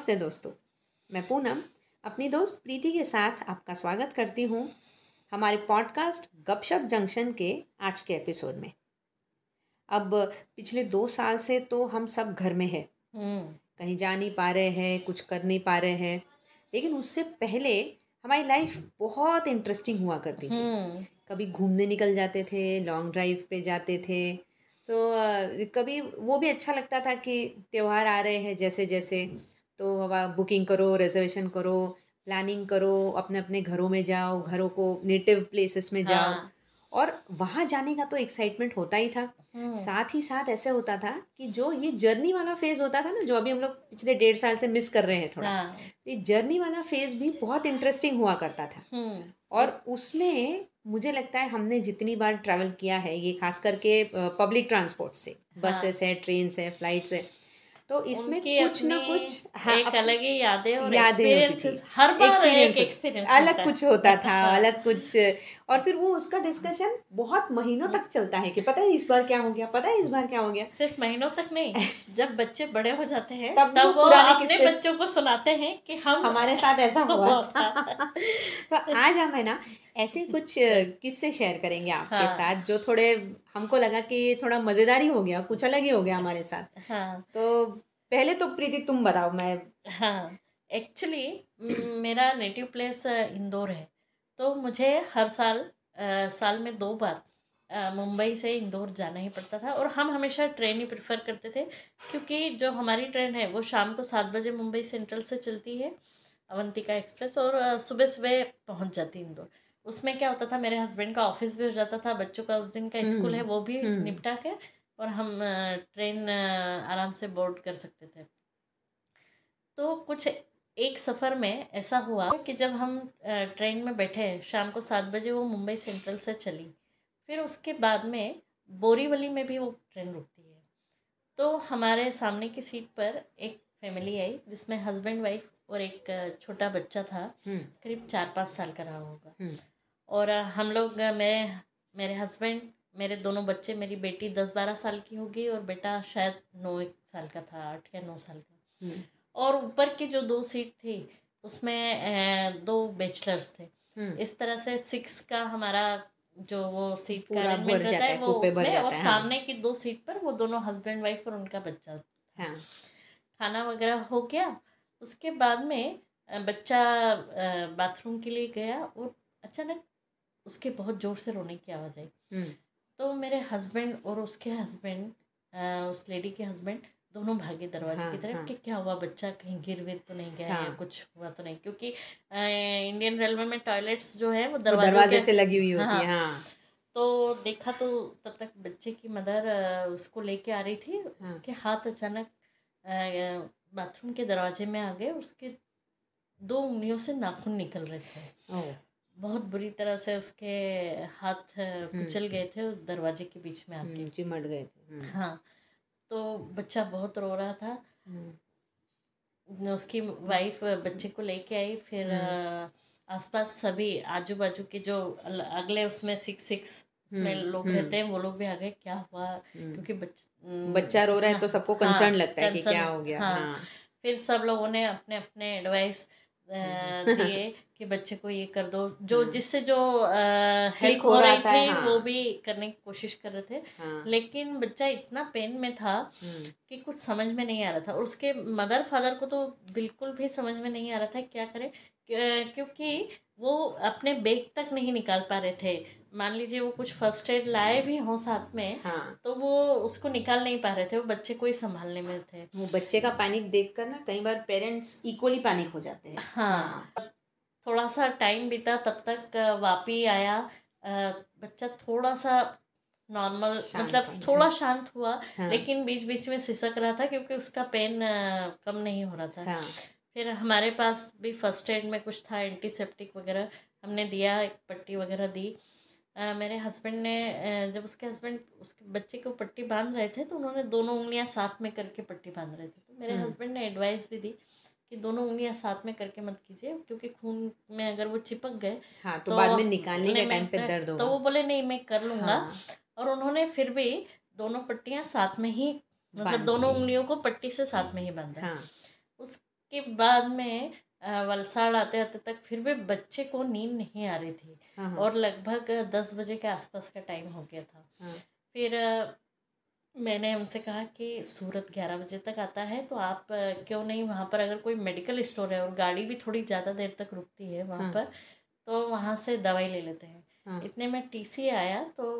नमस्ते दोस्तों। मैं पूनम अपनी दोस्त प्रीति के साथ आपका स्वागत करती हूँ हमारे पॉडकास्ट गपशप जंक्शन के आज के एपिसोड में। अब पिछले दो साल से तो हम सब घर में हैं। कहीं जा नहीं पा रहे हैं कुछ कर नहीं पा रहे हैं लेकिन उससे पहले हमारी लाइफ बहुत इंटरेस्टिंग हुआ करती थी। कभी घूमने निकल जाते थे लॉन्ग ड्राइव पे जाते थे तो कभी वो भी अच्छा लगता था कि त्यौहार आ रहे हैं जैसे जैसे तो अब बुकिंग करो रिजर्वेशन करो प्लानिंग करो अपने अपने घरों में जाओ घरों को नेटिव प्लेसेस में जाओ। हाँ। और वहाँ जाने का तो एक्साइटमेंट होता ही था। साथ ही साथ ऐसे होता था कि जो ये जर्नी वाला फ़ेज़ होता था ना जो अभी हम लोग पिछले डेढ़ साल से मिस कर रहे हैं थोड़ा हाँ। ये जर्नी वाला फ़ेज़ भी बहुत इंटरेस्टिंग हुआ करता था। हम्म। और उसमें मुझे लगता है हमने जितनी बार ट्रैवल किया है ये खास करके पब्लिक ट्रांसपोर्ट से बसेस है ट्रेन है फ्लाइट्स है तो इसमें कुछ ना कुछ हाँ, एक अलग ही यादें और एक्सपीरियंसेस हर बार एक एक्सपीरियंस अलग कुछ होता था अलग कुछ। और फिर वो उसका डिस्कशन बहुत महीनों तक चलता है कि पता है इस बार क्या हो गया पता है इस बार क्या हो गया। सिर्फ़ महीनों तक नहीं जब बच्चे बड़े हो जाते हैं तब तब, वो अपने बच्चों को सुनाते हैं कि हम हमारे साथ ऐसा हुआ हुआ था। तो आज हम है ना ऐसे कुछ किस्से शेयर करेंगे आपके हाँ। साथ जो थोड़े हमको लगा कि थोड़ा मज़ेदार ही हो गया कुछ अलग ही हो गया हमारे साथ। हाँ। तो पहले तो प्रीति तुम बताओ मैं हाँ एक्चुअली मेरा नेटिव प्लेस इंदौर है। तो मुझे हर साल अ, साल में दो बार मुंबई से इंदौर जाना ही पड़ता था और हम हमेशा ट्रेन ही प्रेफर करते थे क्योंकि जो हमारी ट्रेन है वो शाम को सात बजे मुंबई सेंट्रल से चलती है अवंतिका एक्सप्रेस और सुबह सुबह पहुँच जाती है इंदौर। उसमें क्या होता था मेरे हस्बैंड का ऑफ़िस भी हो जाता था बच्चों का उस दिन का स्कूल है वो भी हम्म। निपटा के और हम ट्रेन आराम से बोर्ड कर सकते थे। तो कुछ एक सफ़र में ऐसा हुआ कि जब हम ट्रेन में बैठे शाम को सात बजे वो मुंबई सेंट्रल से चली। फिर उसके बाद में बोरीवली में भी वो ट्रेन रुकती है। तो हमारे सामने की सीट पर एक फैमिली आई जिसमें हस्बैंड वाइफ और एक छोटा बच्चा था हम्म, करीब चार पाँच साल का रहा होगा। हम्म, और हम लोग मैं मेरे हस्बैंड मेरे दोनों बच्चे मेरी बेटी दस बारह साल की होगी और बेटा शायद नौ एक साल का था आठ या नौ साल का। हम्म, और ऊपर की जो दो सीट थी उसमें दो बैचलर्स थे। हम्म, इस तरह से सिक्स का हमारा जो वो सीट का अरेंजमेंट रहता है वो उसमें और है, हाँ। सामने की दो सीट पर वो दोनों हस्बैंड वाइफ और उनका बच्चा। हाँ। खाना वगैरह हो गया उसके बाद में बच्चा बाथरूम के लिए गया और अचानक उसके बहुत ज़ोर से रोने की आवाज़ आई। हम्म, तो मेरे हस्बैंड और उसके हस्बैंड उस लेडी के हस्बैंड दोनों भागे दरवाजे हाँ, की तरफ़ हाँ। कि क्या हुआ बच्चा कहीं गिर विर तो नहीं गया या हाँ। कुछ हुआ तो नहीं? क्योंकि इंडियन रेलवे में टॉयलेट्स जो है वो दरवाजे से लगी हुई होती हाँ। है हाँ। तो देखा तो तब तक बच्चे की मदर उसको लेके आ रही थी। उसके हाथ अचानक बाथरूम के दरवाजे में आ गए उसके दो उंगलियों से नाखून निकल रहे थे। बहुत बुरी तरह से उसके हाथ कुचल गए थे उस दरवाजे के बीच में आके हम्म, चिमट गए थे हम्म, हाँ तो बच्चा बहुत रो रहा था हम्म, उसकी वाइफ बच्चे को लेके आई फिर हम्म। आसपास सभी आजू बाजू के जो अगले उसमें सिक्स सिक्स हम्म, लोग हम्म। रहते हैं वो लोग भी आ गए क्या हुआ हम्म। क्योंकि बच, बच्चा रो रहा है तो सबको हाँ, लगता है कि क्या हो गया हाँ। हाँ फिर सब लोगों ने अपने अपने एडवाइस दिए कि बच्चे को ये कर दो। जो हम्म। जिससे जो हेल्प हो रहा थी हाँ। वो भी करने की कोशिश कर रहे थे। हाँ। लेकिन बच्चा इतना पेन में था हम्म, कि कुछ समझ में नहीं आ रहा था। और उसके मदर फादर को तो बिल्कुल भी समझ में नहीं आ रहा था क्या करें। क्योंकि वो अपने बेग तक नहीं निकाल पा रहे थे। मान लीजिए वो कुछ फ़र्स्ट एड लाए भी हों साथ में हाँ। तो वो उसको निकाल नहीं पा रहे थे वो बच्चे को ही संभालने में थे। वो बच्चे का पैनिक देखकर ना कई बार पेरेंट्स इक्वली पैनिक हो जाते हैं। हाँ। थोड़ा सा टाइम बीता तब तक वापी आया। बच्चा थोड़ा सा नॉर्मल मतलब थोड़ा शांत हुआ हाँ। लेकिन बीच बीच में सिसक रहा था क्योंकि उसका पेन कम नहीं हो रहा था। हाँ। फिर हमारे पास भी फ़र्स्ट एड में कुछ था एंटीसेप्टिक वगैरह हमने दिया एक पट्टी वगैरह दी। अ, मेरे हस्बैंड ने जब उसके हस्बैंड उसके बच्चे को पट्टी बाँध रहे थे तो उन्होंने दोनों उंगलियाँ साथ में करके पट्टी बाँध रहे थे। तो मेरे हम्म। हस्बैंड ने एडवाइस भी दी कि दोनों उंगलियाँ साथ में करके मत कीजिए क्योंकि खून में अगर वो चिपक गए हाँ तो तो बाद में निकालने के टाइम पे दर्द तो वो बोले नहीं मैं कर लूँगा। हाँ, और उन्होंने फिर भी दोनों पट्टियाँ साथ में ही मतलब दोनों उंगलियों को पट्टी से साथ में ही बांधा। उसके बाद में वलसाड़ आते आते तक फिर भी बच्चे को नींद नहीं आ रही थी। हाँ हाँ। और लगभग दस बजे के आसपास का टाइम हो गया था। हाँ। फिर मैंने उनसे कहा कि सूरत ग्यारह बजे तक आता है तो आप क्यों नहीं वहाँ पर अगर कोई मेडिकल स्टोर है और गाड़ी भी थोड़ी ज़्यादा देर तक रुकती है वहाँ। पर तो वहाँ से दवाई ले लेते हैं। हाँ। इतने में टीसी आया तो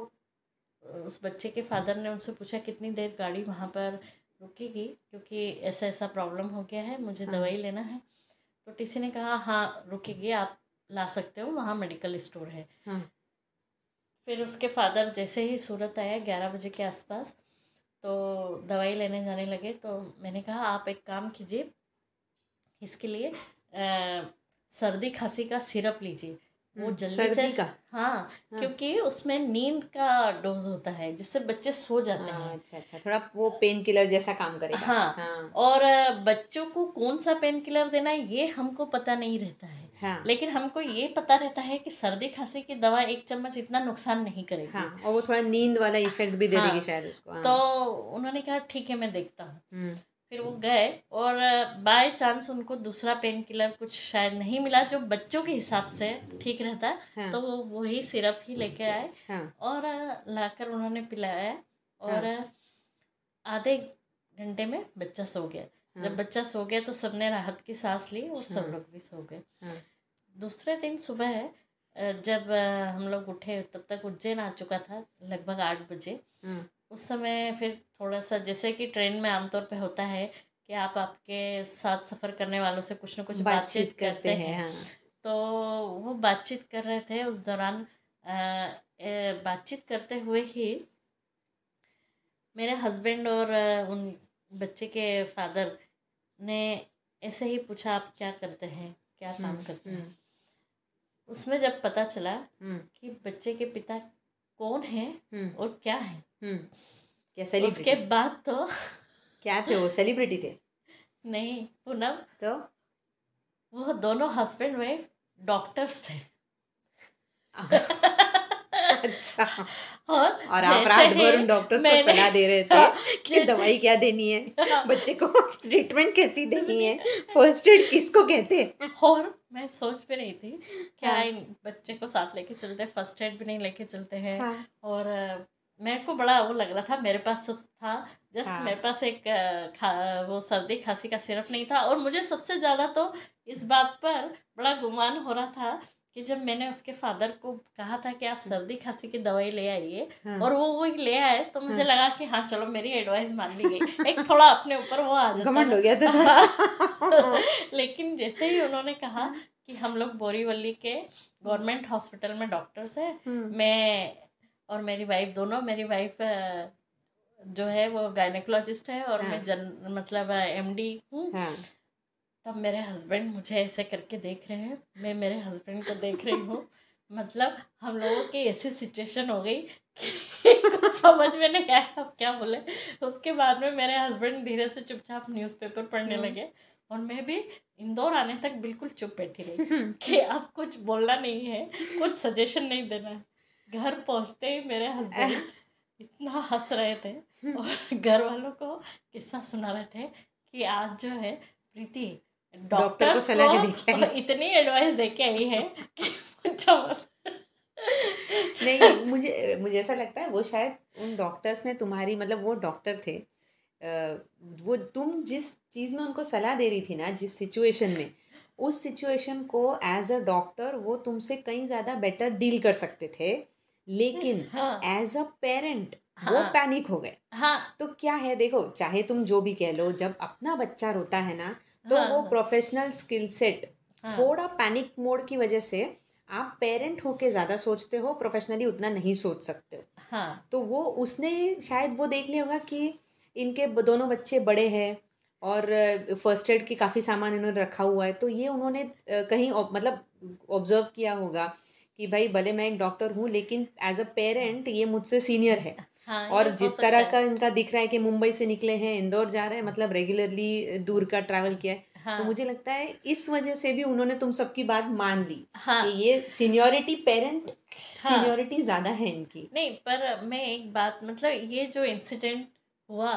उस बच्चे के फादर ने उनसे पूछा कितनी देर गाड़ी वहाँ पर रुकेगी क्योंकि ऐसा ऐसा प्रॉब्लम हो गया है मुझे हाँ। दवाई लेना है। तो टीसी ने कहा हाँ रुकेगी आप ला सकते हो वहाँ मेडिकल स्टोर है। हाँ। फिर उसके फादर जैसे ही सूरत आया ग्यारह बजे के आसपास तो दवाई लेने जाने लगे। तो मैंने कहा आप एक काम कीजिए इसके लिए अ, सर्दी खांसी का सिरप लीजिए। वो हम्म, जल्दी से का हाँ हाँ। क्योंकि उसमें नींद का डोज होता है जिससे बच्चे सो जाते हाँ हैं अच्छा अच्छा थोड़ा वो पेन किलर जैसा काम करेगा हाँ। हाँ और बच्चों को कौन सा पेन किलर देना है ये हमको पता नहीं रहता है हाँ लेकिन हमको ये पता रहता है कि सर्दी खांसी की दवा एक चम्मच इतना नुकसान नहीं करेगी हाँ और वो थोड़ा नींद वाला इफ़ेक्ट भी दे हाँ। देगी शायद उसको हाँ। तो उन्होंने कहा ठीक है मैं देखता हूँ हम्म, फिर वो गए और बाय चांस उनको दूसरा पेन किलर कुछ शायद नहीं मिला जो बच्चों के हिसाब से ठीक रहता। है। हाँ तो वो वही सिरप ही लेके आए हाँ। और लाकर उन्होंने पिलाया और हाँ। आधे घंटे में बच्चा सो गया। हाँ। जब बच्चा सो गया तो सबने राहत की सांस ली और सब हाँ। लोग भी सो गए। हाँ। दूसरे दिन सुबह अ, जब हम लोग उठे तब तक उज्जैन आ चुका था लगभग आठ बजे। हाँ। उस समय फिर थोड़ा सा जैसे कि ट्रेन में आमतौर पे होता है कि आप आपके साथ सफ़र करने वालों से कुछ ना कुछ बातचीत करते हैं हाँ। तो वो बातचीत कर रहे थे उस दौरान बातचीत करते हुए ही मेरे हस्बैंड और उन बच्चे के फादर ने ऐसे ही पूछा आप क्या करते हैं? क्या काम हम्म, करते हैं? हम्म, उसमें जब पता चला हम्म, कि बच्चे के पिता कौन हैं और क्या हैं हम्म। क्या उसके बाद तो क्या थे वो? सेलिब्रिटी थे? नहीं पूनम तो? वो दोनों हस्बैंड वाइफ डॉक्टर्स थे। अच्छा। और और आप रात भर उन डॉक्टर्स को सलाह दे रहे थे कि दवाई क्या देनी है? हाँ, बच्चे को ट्रीटमेंट कैसी देनी है? फ़र्स्ट एड किसको कहते हैं? और मैं सोच भी रही थी क्या हाँ। इन बच्चे को साथ लेके चलते फ़र्स्ट एड भी नहीं लेके चलते हैं। हाँ। और मेरे को बड़ा वो लग रहा था मेरे पास सब था जस्ट हाँ। मेरे पास एक खा वो सर्दी खांसी का सिरप नहीं था और मुझे सबसे ज़्यादा तो इस बात पर बड़ा गुमान हो रहा था कि जब मैंने उसके फादर को कहा था कि आप सर्दी खांसी की दवाई ले आइए हाँ। और वो वही ले आए तो मुझे हाँ। लगा कि हाँ चलो मेरी एडवाइस मान ली गई एक थोड़ा अपने ऊपर वो आ जाता हो गया था लेकिन जैसे ही उन्होंने कहा कि हम लोग बोरीवली के गवर्नमेंट हॉस्पिटल में डॉक्टर्स हैं हम्म, मैं और मेरी वाइफ दोनों मेरी वाइफ जो है वो गायनेकोलॉजिस्ट है और हाँ. मैं हाँ। जन मतलब एम डी हूँ हाँ तब मेरे हस्बैंड मुझे ऐसे करके देख रहे हैं मैं मेरे हस्बैंड को देख रही हूँ मतलब हम लोगों की ऐसी सिचुएशन हो गई कि कुछ समझ में नहीं आया अब क्या बोले उसके बाद में मेरे हस्बैंड धीरे से चुपचाप न्यूज़पेपर पढ़ने हम्म। लगे और मैं भी इंदौर आने तक बिल्कुल चुप बैठी रही कि अब कुछ बोलना नहीं है कुछ सजेशन नहीं देना है घर पहुँचते ही मेरे हस्बैंड इतना हंस रहे थे और घर वालों को किस्सा सुना रहे थे कि आज जो है प्रीति डॉक्टर को सलाह को दे के आई। इतनी एडवाइस दे के आई है कि नहीं मुझे मुझे ऐसा लगता है वो शायद उन डॉक्टर्स ने तुम्हारी मतलब वो डॉक्टर थे वो तुम जिस चीज़ में उनको सलाह दे रही थी ना जिस सिचुएशन में उस सिचुएशन को एज अ डॉक्टर वो तुमसे कहीं ज़्यादा बेटर डील कर सकते थे लेकिन हाँ। एज अ पेरेंट वो हाँ। पैनिक हो गए। हाँ। तो क्या है देखो चाहे तुम जो भी कह लो जब अपना बच्चा रोता है ना तो हाँ, वो हाँ। प्रोफेशनल स्किल सेट हाँ। थोड़ा पैनिक मोड की वजह से आप पेरेंट होके ज़्यादा सोचते हो प्रोफेशनली उतना नहीं सोच सकते हो। हाँ। तो वो उसने शायद वो देख लिया होगा कि इनके दोनों बच्चे बड़े हैं और फ़र्स्ट एड की काफ़ी सामान इन्होंने रखा हुआ है। तो ये उन्होंने कहीं मतलब ऑब्ज़र्व किया होगा। कि भाई भले मैं एक डॉक्टर हूँ लेकिन एज अ पेरेंट ये मुझसे सीनियर है। हाँ और जिस तरह का इनका दिख रहा है कि मुंबई से निकले हैं इंदौर जा रहे हैं मतलब रेगुलरली दूर का ट्रैवल किया है हाँ। तो मुझे लगता है इस वजह से भी उन्होंने तुम सबकी बात मान ली हाँ। कि ये सीनियोरिटी पेरेंट हाँ। सीनियोरिटी ज़्यादा है इनकी। नहीं पर मैं एक बात मतलब ये जो इंसिडेंट हुआ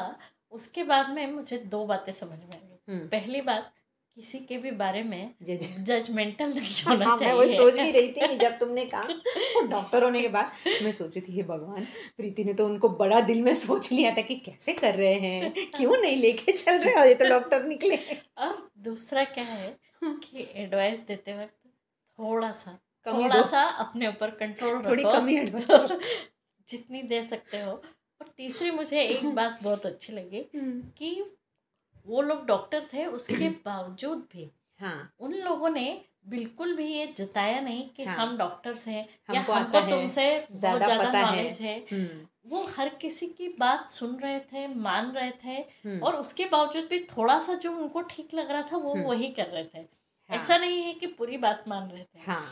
उसके बाद में मुझे दो बातें समझ में आई। हम्म, पहली बात किसी के भी बारे में जजमेंटल नहीं होना हाँ चाहिए मैं वही सोच भी रही थी कि जब तुमने कहा डॉक्टर होने के बाद मैं सोच रही थी हे भगवान प्रीति ने तो उनको बड़ा दिल में सोच लिया था कि कैसे कर रहे हैं क्यों नहीं लेके चल रहे हो? ये तो डॉक्टर निकले। अब दूसरा क्या है कि एडवाइस देते वक्त थोड़ा सा कमी थोड़ा सा अपने ऊपर कंट्रोल थोड़ी कमी एडवाइस जितनी दे सकते हो। और तीसरी मुझे एक बात बहुत अच्छी लगी कि वो लोग डॉक्टर थे उसके बावजूद भी हाँ। उन लोगों ने बिल्कुल भी ये जताया नहीं कि हाँ। हम डॉक्टर्स हैं या हमको है, तुमसे बहुत ज़्यादा पता है। नॉलेज है। हम्म, वो हर किसी की बात सुन रहे थे मान रहे थे हम्म, और उसके बावजूद भी थोड़ा सा जो उनको ठीक लग रहा था वो हम्म। वही कर रहे थे। हाँ, ऐसा नहीं है कि पूरी बात मान रहे थे। हाँ।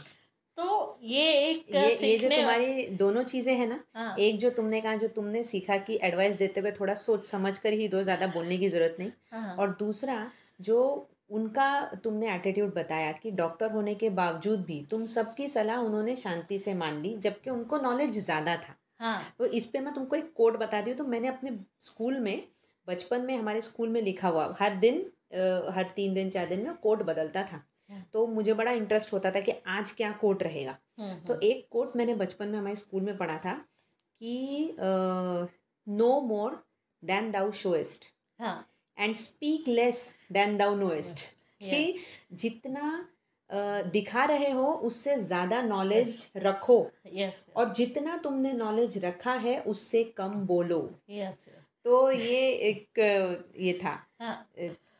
तो ये एक ये ये जो तुम्हारी दोनों चीज़ें हैं ना हाँ। एक जो तुमने कहा जो तुमने सीखा कि एडवाइस देते हुए थोड़ा सोच समझ कर ही दो ज़्यादा बोलने की ज़रूरत नहीं। हाँ। और दूसरा जो उनका तुमने एटीट्यूड बताया कि डॉक्टर होने के बावजूद भी तुम सबकी सलाह उन्होंने शांति से मान ली जबकि उनको नॉलेज ज़्यादा था। हाँ। तो इस पे मैं तुमको एक कोड बता दी तो मैंने अपने स्कूल में बचपन में हमारे स्कूल में लिखा हुआ हर दिन हर तीन दिन चार दिन में कोड बदलता था। हाँ। तो मुझे बड़ा इंटरेस्ट होता था कि आज क्या कोड रहेगा। हम्म, तो एक कोट मैंने बचपन में हमारे स्कूल में पढ़ा था कि no more than thou showest and speak less than thou knowest कि जितना दिखा रहे हो उससे ज़्यादा नॉलेज yes. रखो। यस और जितना तुमने नॉलेज रखा है उससे कम बोलो। यस तो ये एक ये था। हाँ।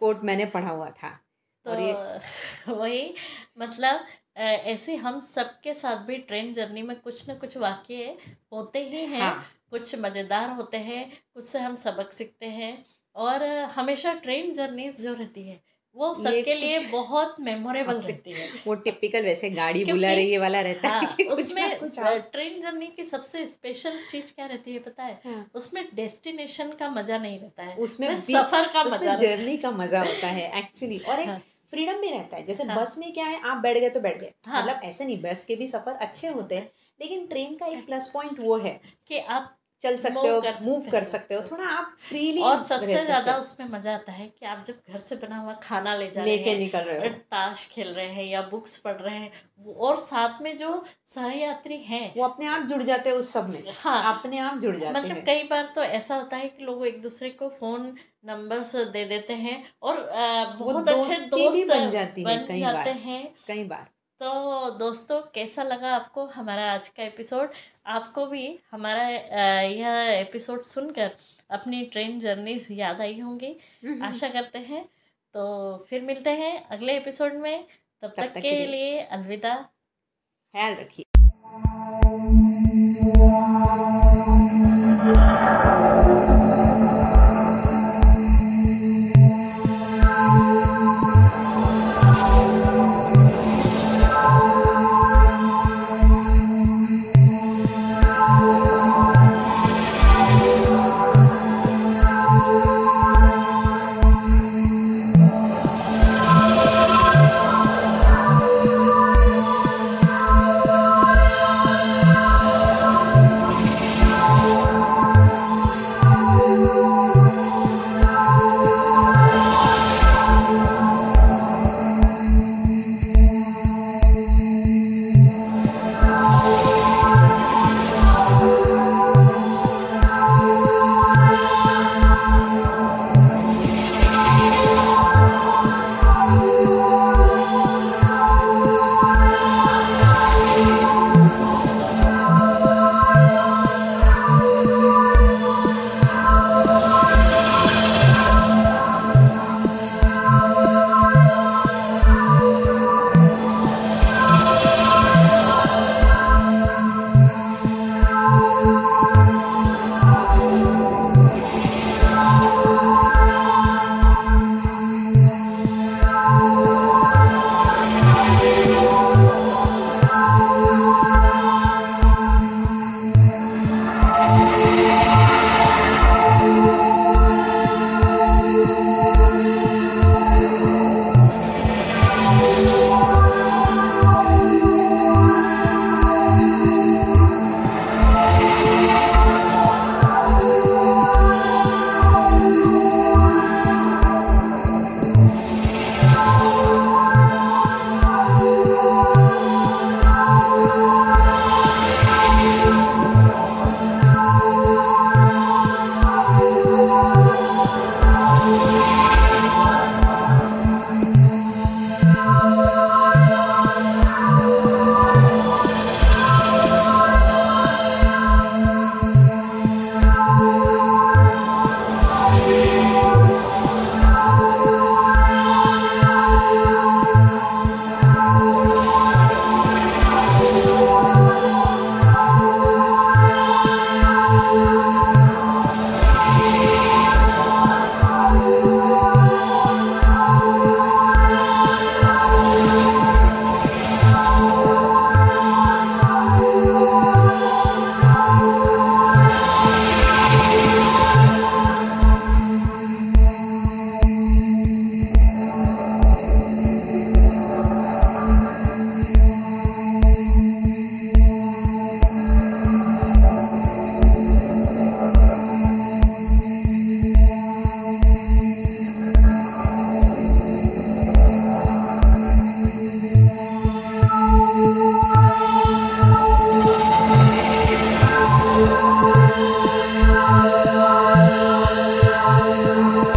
कोट मैंने पढ़ा हुआ था। तो वही मतलब ऐसे हम सबके साथ भी ट्रेन जर्नी में कुछ ना कुछ वाक्य होते ही हैं हाँ। कुछ मज़ेदार होते हैं कुछ से हम सबक सीखते हैं और हमेशा ट्रेन जर्नीज जो रहती है वो सबके लिए बहुत मेमोरेबल आपसे- रहती है। वो टिपिकल वैसे गाड़ी बुला रही है वाला रहता है हाँ उसमें कुछ ट्रेन जर्नी की सबसे स्पेशल चीज़ क्या रहती है पता है? हाँ, उसमें डेस्टिनेशन का मज़ा नहीं रहता है। उसमें सफ़र का मज़ा जर्नी का मज़ा होता है एक्चुअली और एक हाँ। फ्रीडम भी रहता है जैसे हाँ। बस में क्या है आप बैठ गए तो बैठ गए हाँ। मतलब ऐसे नहीं बस के भी सफ़र अच्छे होते हैं लेकिन ट्रेन का एक प्लस पॉइंट वो है कि आप चल सकते हो मूव कर सकते हो थोड़ा आप फ्रीली और सबसे ज़्यादा उसमें मज़ा आता है कि आप जब घर से बना हुआ खाना ले जा रहे लेके निकल रहे हो। ताश खेल रहे हैं या बुक्स पढ़ रहे हैं और साथ में जो सहयात्री हैं वो अपने आप जुड़ जाते हैं उस सब में। हाँ। अपने आप जुड़ जाते हैं। मतलब कई बार तो ऐसा होता है कि लोग एक दूसरे को फ़ोन नंबर्स दे देते हैं और बहुत अच्छे दोस्त बन जाती है कई जाते बार। हैं। कई बार। तो दोस्तों कैसा लगा आपको हमारा आज का एपिसोड? आपको भी हमारा यह एपिसोड सुनकर अपनी ट्रेन जर्नीज याद आई होंगी आशा करते हैं। तो फिर मिलते हैं अगले एपिसोड में। तब तक, के लिए अलविदा। ख्याल रखिए। fire.